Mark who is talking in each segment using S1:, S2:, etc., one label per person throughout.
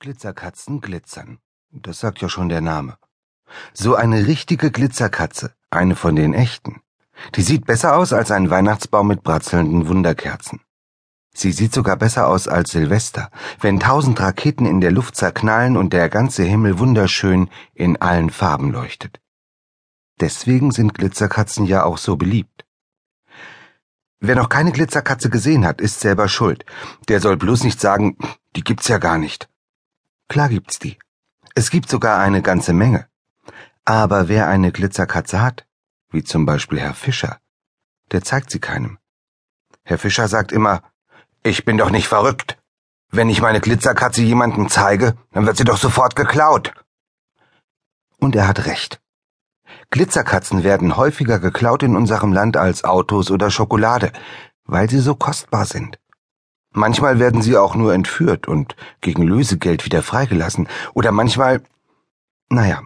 S1: Glitzerkatzen glitzern. Das sagt ja schon der Name. So eine richtige Glitzerkatze, eine von den echten. Die sieht besser aus als ein Weihnachtsbaum mit bratzelnden Wunderkerzen. Sie sieht sogar besser aus als Silvester, wenn tausend Raketen in der Luft zerknallen und der ganze Himmel wunderschön in allen Farben leuchtet. Deswegen sind Glitzerkatzen ja auch so beliebt. Wer noch keine Glitzerkatze gesehen hat, ist selber schuld. Der soll bloß nicht sagen, die gibt's ja gar nicht. Klar gibt's die. Es gibt sogar eine ganze Menge. Aber wer eine Glitzerkatze hat, wie zum Beispiel Herr Fischer, der zeigt sie keinem. Herr Fischer sagt immer, ich bin doch nicht verrückt. Wenn ich meine Glitzerkatze jemandem zeige, dann wird sie doch sofort geklaut. Und er hat recht. Glitzerkatzen werden häufiger geklaut in unserem Land als Autos oder Schokolade, weil sie so kostbar sind. Manchmal werden sie auch nur entführt und gegen Lösegeld wieder freigelassen. Oder manchmal. Naja.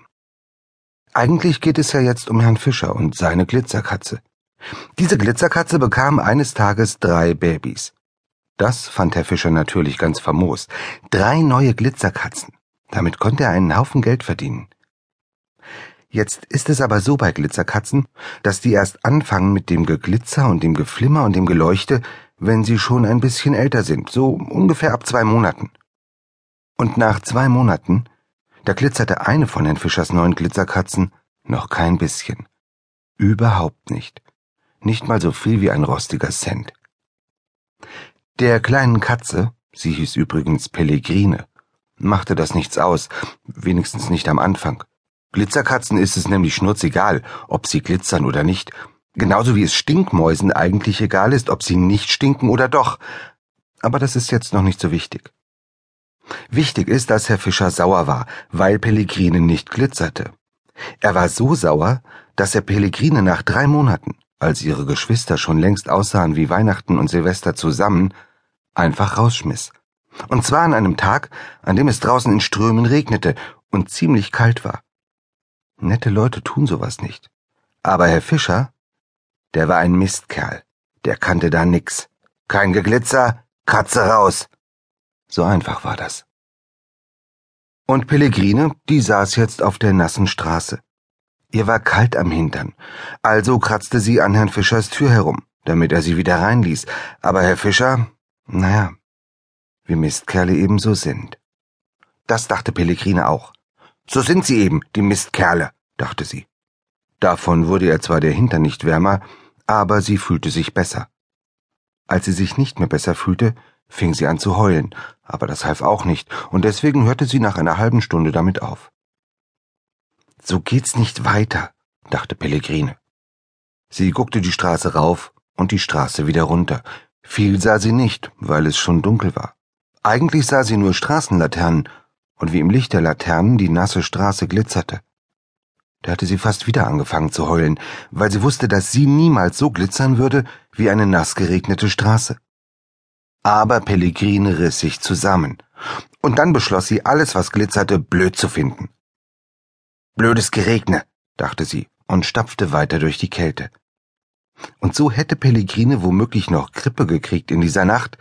S1: Eigentlich geht es ja jetzt um Herrn Fischer und seine Glitzerkatze. Diese Glitzerkatze bekam eines Tages drei Babys. Das fand Herr Fischer natürlich ganz famos. Drei neue Glitzerkatzen. Damit konnte er einen Haufen Geld verdienen. Jetzt ist es aber so bei Glitzerkatzen, dass die erst anfangen mit dem Geglitzer und dem Geflimmer und dem Geleuchte, wenn sie schon ein bisschen älter sind, so ungefähr ab zwei Monaten. Und nach zwei Monaten, da glitzerte eine von Herrn Fischers neuen Glitzerkatzen noch kein bisschen. Überhaupt nicht. Nicht mal so viel wie ein rostiger Cent. Der kleinen Katze, sie hieß übrigens Pellegrine, machte das nichts aus, wenigstens nicht am Anfang. Glitzerkatzen ist es nämlich schnurzegal, ob sie glitzern oder nicht, Genauso wie es Stinkmäusen eigentlich egal ist, ob sie nicht stinken oder doch. Aber das ist jetzt noch nicht so wichtig. Wichtig ist, dass Herr Fischer sauer war, weil Pellegrine nicht glitzerte. Er war so sauer, dass er Pellegrine nach drei Monaten, als ihre Geschwister schon längst aussahen wie Weihnachten und Silvester zusammen, einfach rausschmiss. Und zwar an einem Tag, an dem es draußen in Strömen regnete und ziemlich kalt war. Nette Leute tun sowas nicht. Aber Herr Fischer der war ein Mistkerl. Der kannte da nix. Kein Geglitzer, Katze raus. So einfach war das. Und Pellegrine, die saß jetzt auf der nassen Straße. Ihr war kalt am Hintern, also kratzte sie an Herrn Fischers Tür herum, damit er sie wieder reinließ. Aber Herr Fischer, naja, wie Mistkerle ebenso sind. Das dachte Pellegrine auch. So sind sie eben, die Mistkerle, dachte sie. Davon wurde er zwar der Hintern nicht wärmer, aber sie fühlte sich besser. Als sie sich nicht mehr besser fühlte, fing sie an zu heulen, aber das half auch nicht, und deswegen hörte sie nach einer halben Stunde damit auf. So geht's nicht weiter, dachte Pellegrine. Sie guckte die Straße rauf und die Straße wieder runter. Viel sah sie nicht, weil es schon dunkel war. Eigentlich sah sie nur Straßenlaternen, und wie im Licht der Laternen die nasse Straße glitzerte. Da hatte sie fast wieder angefangen zu heulen, weil sie wusste, dass sie niemals so glitzern würde wie eine nass geregnete Straße. Aber Pellegrine riss sich zusammen, und dann beschloss sie, alles, was glitzerte, blöd zu finden. Blödes Geregne, dachte sie und stapfte weiter durch die Kälte. Und so hätte Pellegrine womöglich noch Grippe gekriegt in dieser Nacht,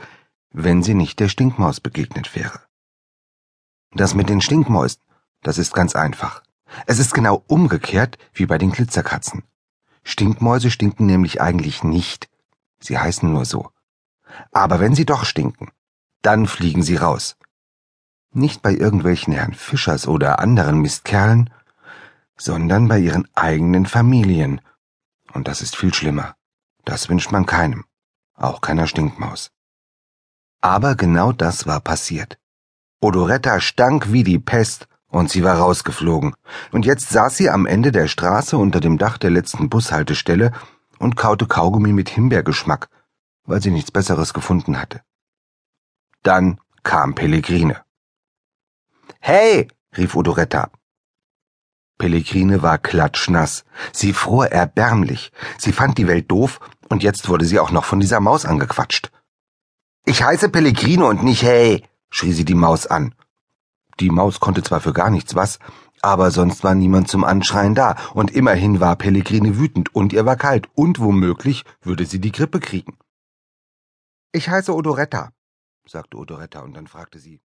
S1: wenn sie nicht der Stinkmaus begegnet wäre. Das mit den Stinkmäusen, das ist ganz einfach. Es ist genau umgekehrt wie bei den Glitzerkatzen. Stinkmäuse stinken nämlich eigentlich nicht. Sie heißen nur so. Aber wenn sie doch stinken, dann fliegen sie raus. Nicht bei irgendwelchen Herrn Fischers oder anderen Mistkerlen, sondern bei ihren eigenen Familien. Und das ist viel schlimmer. Das wünscht man keinem, auch keiner Stinkmaus. Aber genau das war passiert. Odoretta stank wie die Pest und sie war rausgeflogen. Und jetzt saß sie am Ende der Straße unter dem Dach der letzten Bushaltestelle und kaute Kaugummi mit Himbeergeschmack, weil sie nichts Besseres gefunden hatte. Dann kam Pellegrine. Hey! rief Odoretta. Pellegrine war klatschnass. Sie fror erbärmlich. Sie fand die Welt doof und jetzt wurde sie auch noch von dieser Maus angequatscht. Ich heiße Pellegrine und nicht Hey! schrie sie die Maus an die Maus konnte zwar für gar nichts was, aber sonst war niemand zum Anschreien da, und immerhin war Pellegrine wütend und ihr war kalt, und womöglich würde sie die Grippe kriegen. Ich heiße Odoretta, sagte Odoretta, und dann fragte sie,